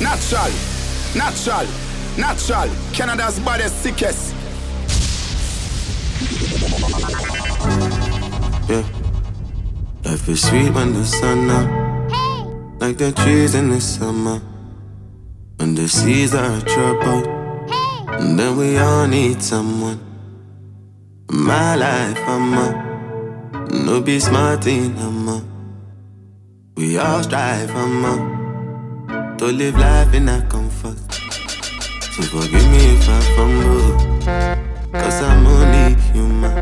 Natural, natural, natural. Canada's baddest, sickest. Yeah. Life is sweet when the sun up. Hey. Like the trees in the summer. When the seas are troubled. Hey. And then we all need someone. My life, I'm up. No be smart in, I'm. We all strive, I'm up to live life in a comfort. So forgive me if I fumble. Cause I'm only human.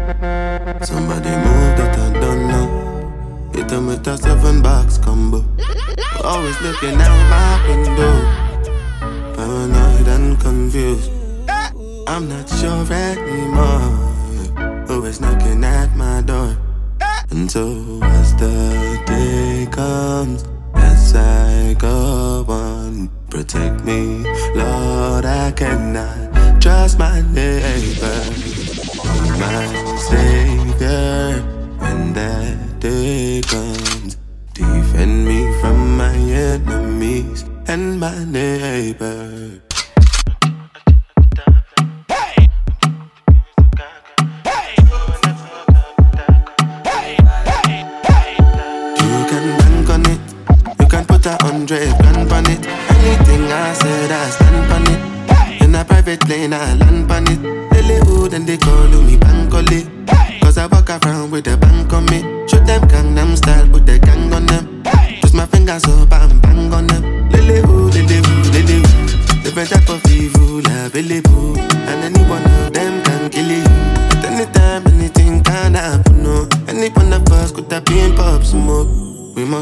Somebody move that I don't know. Hit them with a seven box combo. Always looking out my window. Paranoid and confused. I'm not sure anymore. Always knocking at my door. Until as the day comes psycho one. Protect me, Lord, I cannot trust my neighbor, my savior. When that day comes, defend me from my enemies and my neighbor.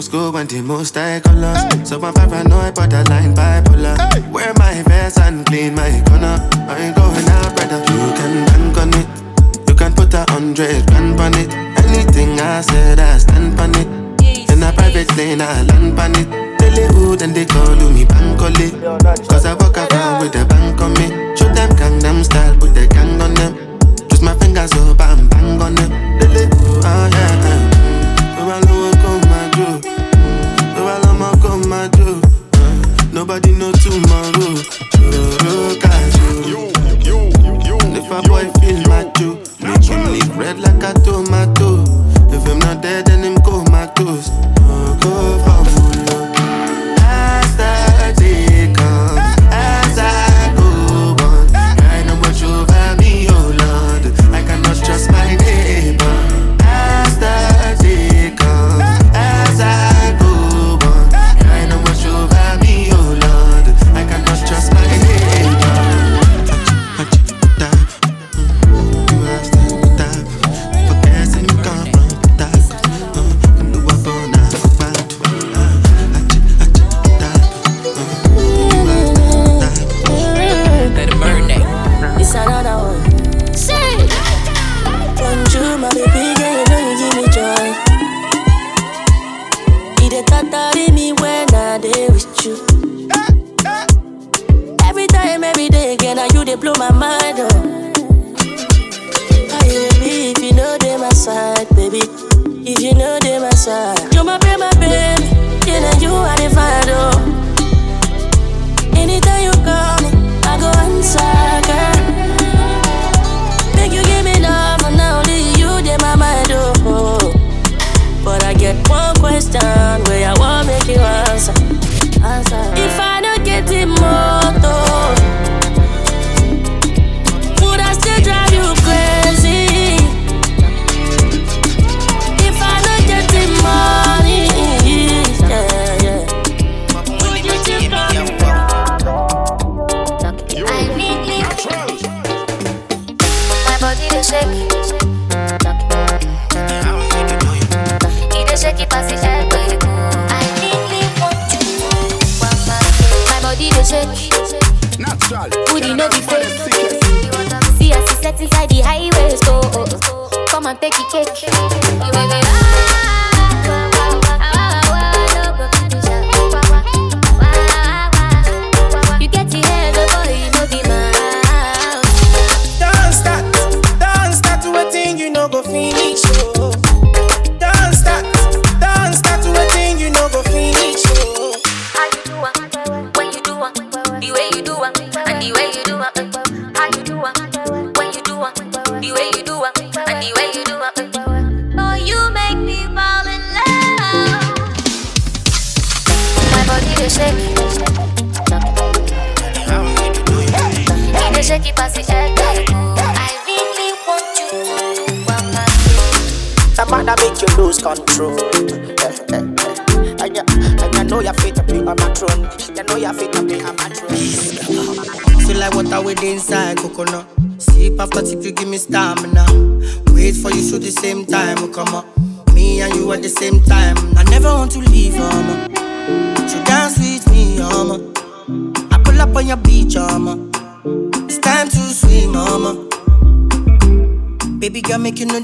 from school when the most I colors. Hey. So I'm paranoid, borderline bipolar. Hey. Wear my vest and clean my corner. I ain't going out, brother. You can bank on it. You can put a hundred grand on it. Anything I said, I stand on it. In a private plane, I land on it. Hollywood and they call me Bankole. Cause I walk around with the bank on me. Show them Gangnam style, put the gang on them. Just my fingers up and bang on them. Lily, oh ah, yeah.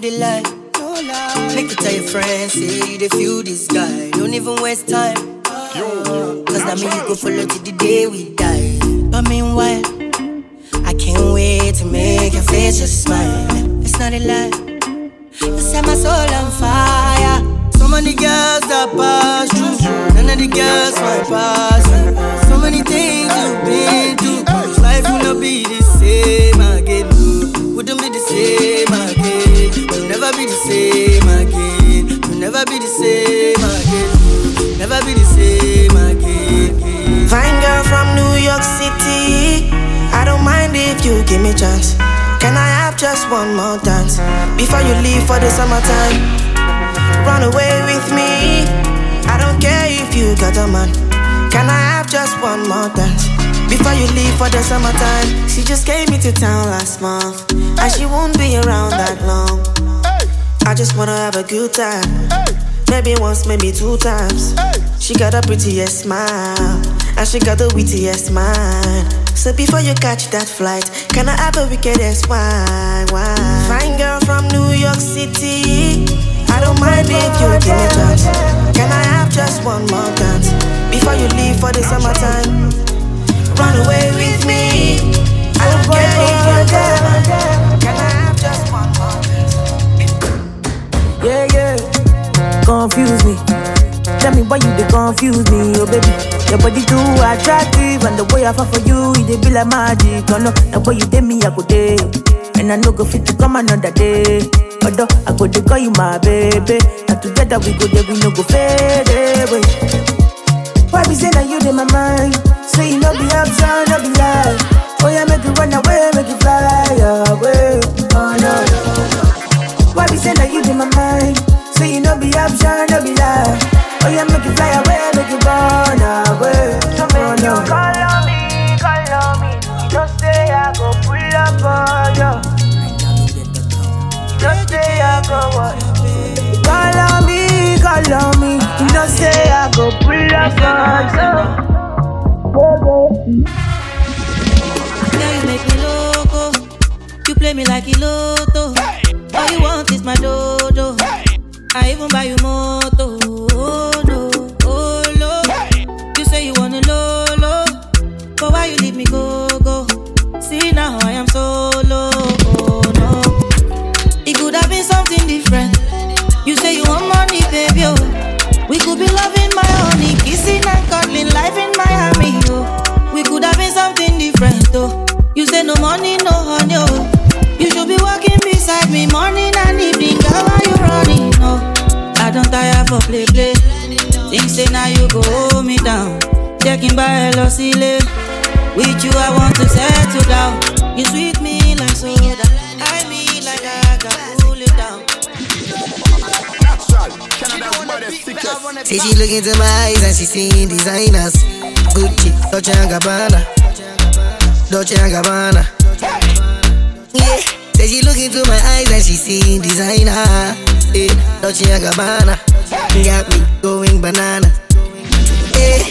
Girl, make you know the lie. Make it tell your friends, say dey feel this guy. Don't even waste time. Cause that mean you go follow till the day we die. But meanwhile, I can't wait to make your face just smile. It's not a lie. You set my soul on fire. So many girls that pass through, none of the girls my pass. So many things you've been through. This life will not be the never be the same again. Never be the same again. Fine girl from New York City. I don't mind if you give me chance. Can I have just one more dance before you leave for the summertime? Run away with me. I don't care if you got a man. Can I have just one more dance before you leave for the summertime? She just came into town last month, and she won't be around that long. I just wanna have a good time. Maybe once, maybe two times. She got a prettiest smile, and she got the wittiest mind. So before you catch that flight, can I have a wickedest wine? wine? Fine girl from New York City. I don't mind if you give me chance. Can I have just one more dance before you leave for the summertime? Run away with me. I don't care if you Yeah, yeah. Confuse me. Tell me why you dey confuse me, oh baby. Your body too attractive, and the way I fall for you, it be like magic. Oh no, the way you take me, I go day, and I no go fit to come another day. Although I go dey call you my baby, and together we go there, we no go fade away. Why be say that you in my mind? Say you no be option, no be lie. Oh yeah, make you run away, make you fly away. Oh no, no. Why be say that you in my mind? Say you no be option, no be lie. Oh yeah, make you fly away, make you run away. So make you call on me, call on me. You don't say I go pull up on you. You don't say I go what? Call on me, call on me. You don't say I go pull up on you. Yeah, you make me loco. You play me like a lotto. All you want is my dodo. I even buy you moto. Oh no, oh no. You say you wanna lolo, but why you leave me go go? See now I am solo. Oh no, it could have been something different. You say you want money, baby. Oh. We could be loving my honey, kissing and cuddling, life in Miami. Oh. We could have been something different. Oh. You say no money, no honey. Oh. For play play. Think say now you go hold me down. Checking by Elosile. With you, I want to settle down. You sweet me like soda. I me like I can cool it down. Say she look into my eyes and she seeing designers. Gucci, Dolce Gabbana, Dolce Gabbana. Yeah. Say she look into my eyes and she seeing designer. Yeah. Dolce and Gabbana, got me going banana. Yeah.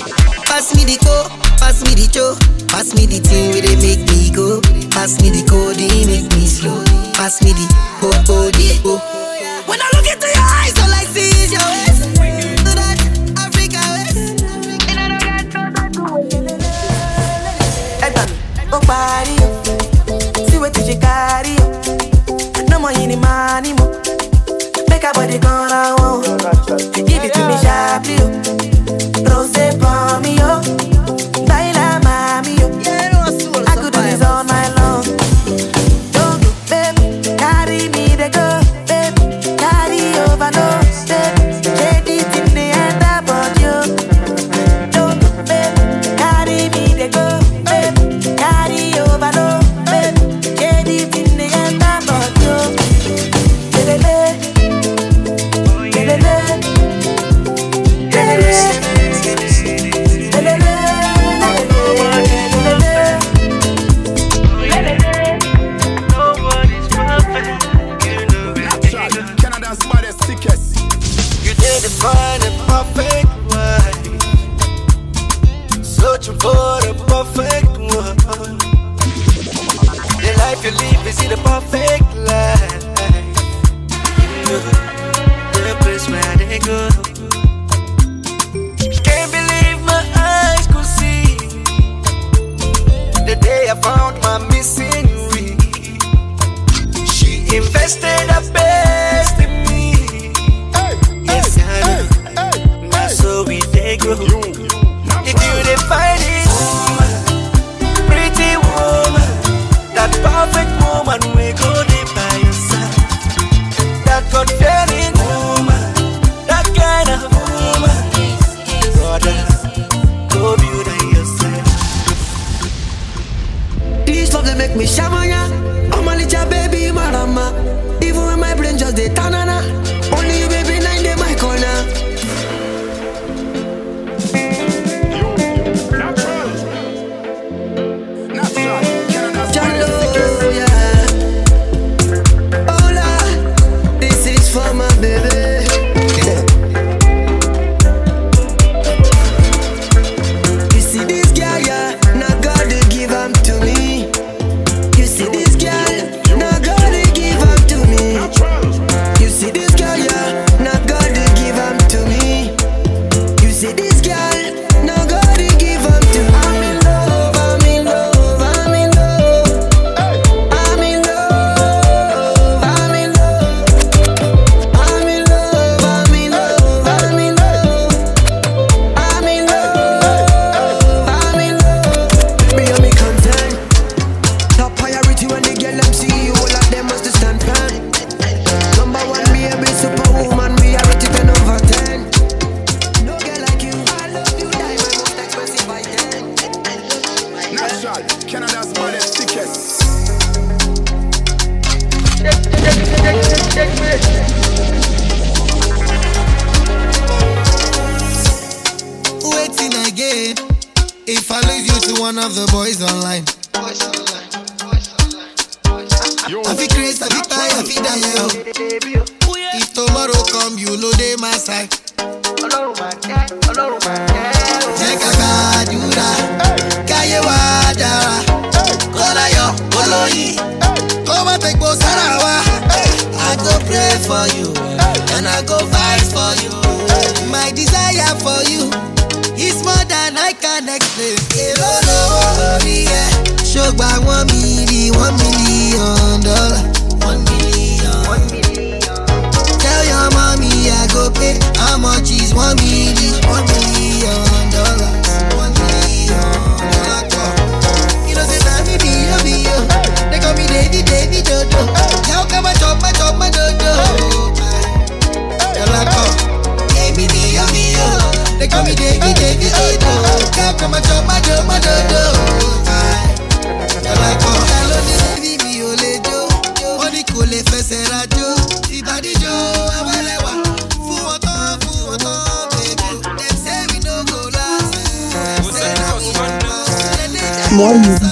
Pass me the co, pass me the cho, pass me the thing where they make me go. Pass me the code, make me slow. Pass me the oh oh the oh. When I look into your eyes, all I see is your o. No more yìí máa ní mo. Make her body ra wọn o. Give it to me sharply o. one of the boys online. Boys online, boys online, boys online. I crazy, I tired, I. If tomorrow come, you know they my side. I go pray for you, and I go fight for you. My desire for you is more than I can explain ló gba one million one million dollar. one million. one million. tell your mommy i go pay how much is one million. one million. for you.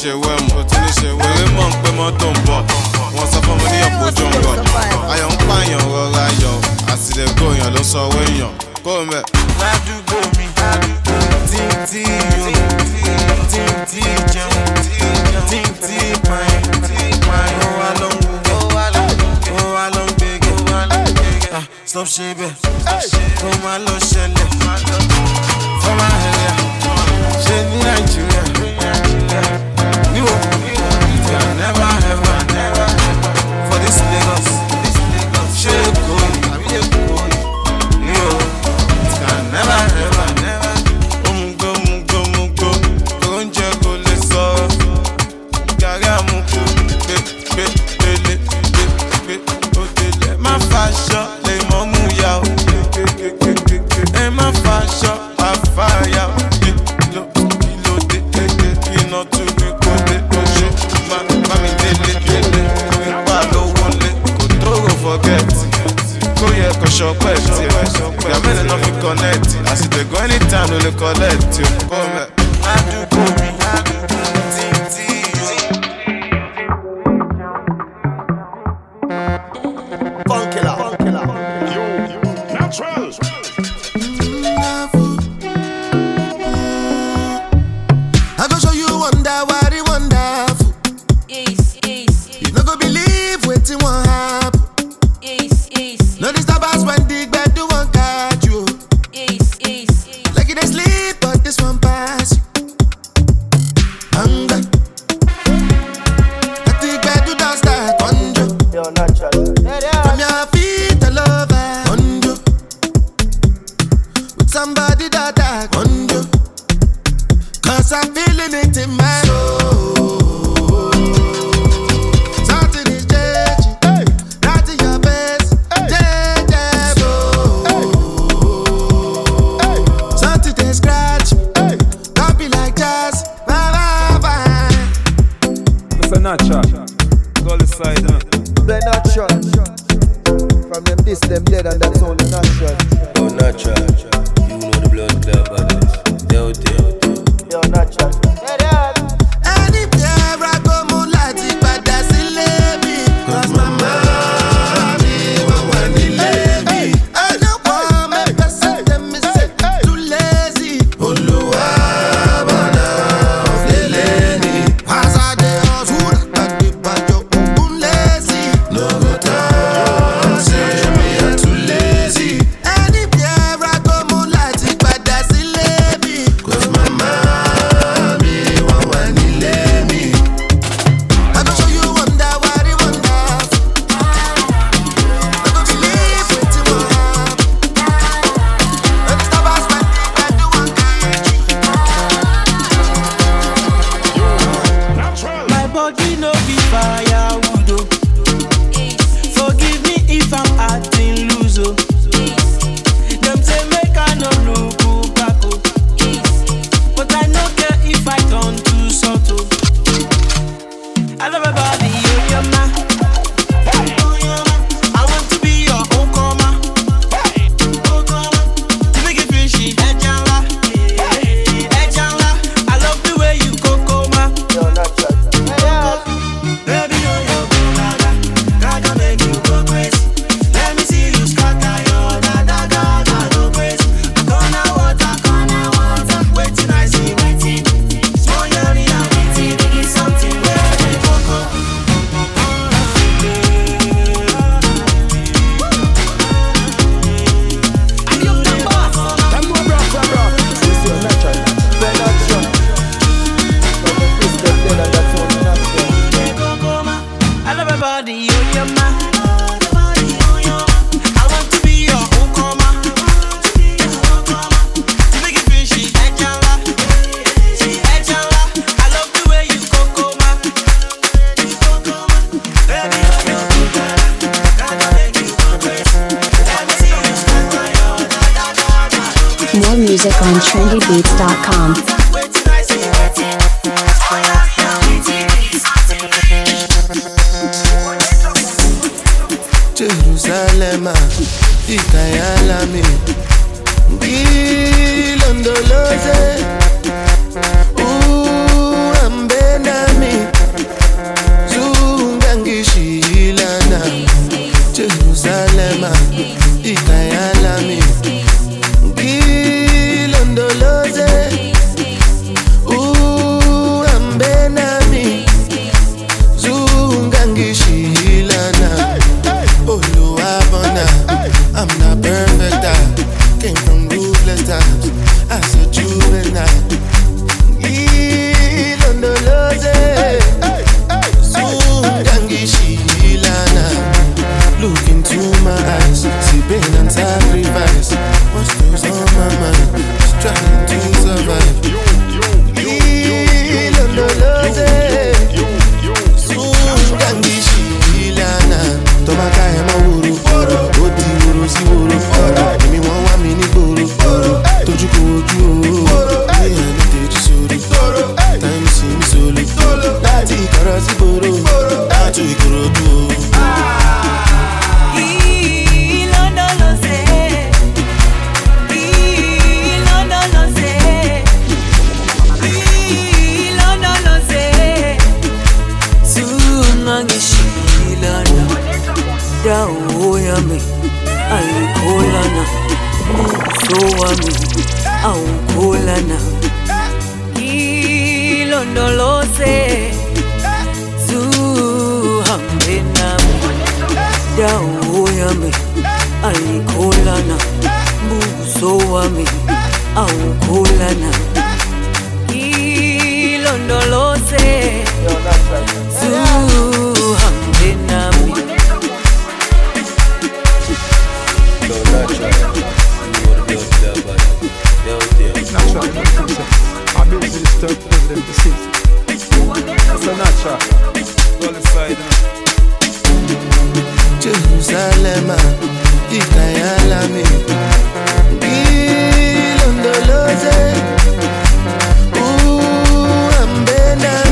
ṣe wẹ́ mo ti ní ṣe wẹ́ mọ̀. Ń pẹ́ mọ́tò ń bọ̀ wọ́n sọ fún mi ní ọ̀pọ̀jọ́ ń bọ̀. Ayọ̀ ń pààyàn rọra yọ àsìlẹ̀kọ́ èèyàn ló sọ owó kó o mẹ́. ládùúgbò mi títí yó títí jẹun títí pààyàn pààyàn ó wà ló ń wúwo ó wà ló ń gbégi ah, stop ṣe bẹ́ẹ̀ kó má lọ ṣẹlẹ̀. Fọ́nmá ẹ̀yà. Ṣe ní nàìjíríà. never this them dead and that's only natural. Oh, natural. You know the blood clot, dawo yami ayikholana so wami awukholana ilondoloze zuhambe nami. Dawo yami ayikholana buso wami awukholana ilondoloze zuhambe nami. third president deceased. Sinatra. Qualified. Jerusalem, ikayalami. Ilondoloze, uambena.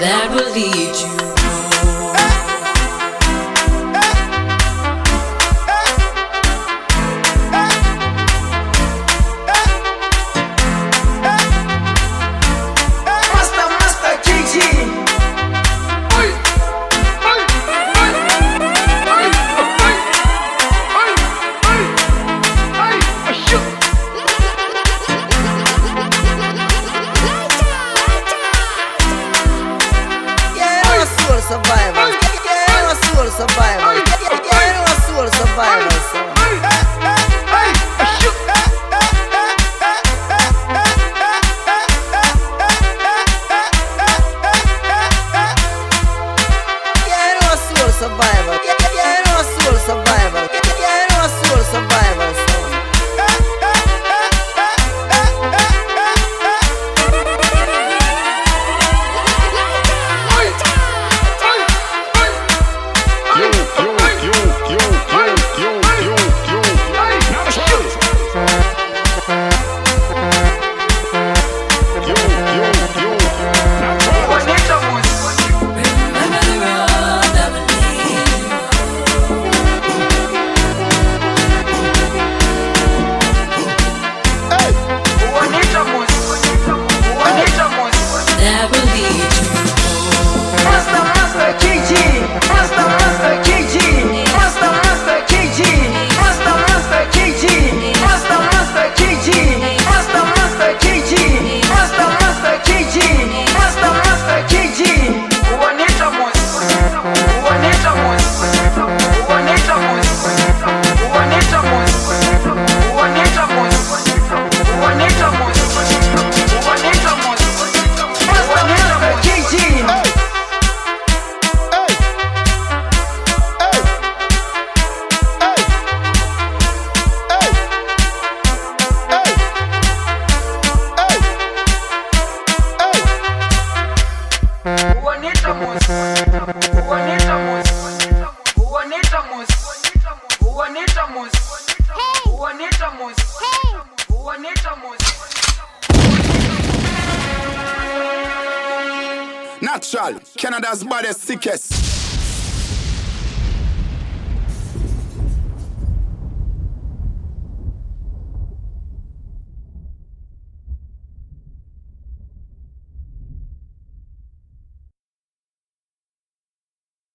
That will lead you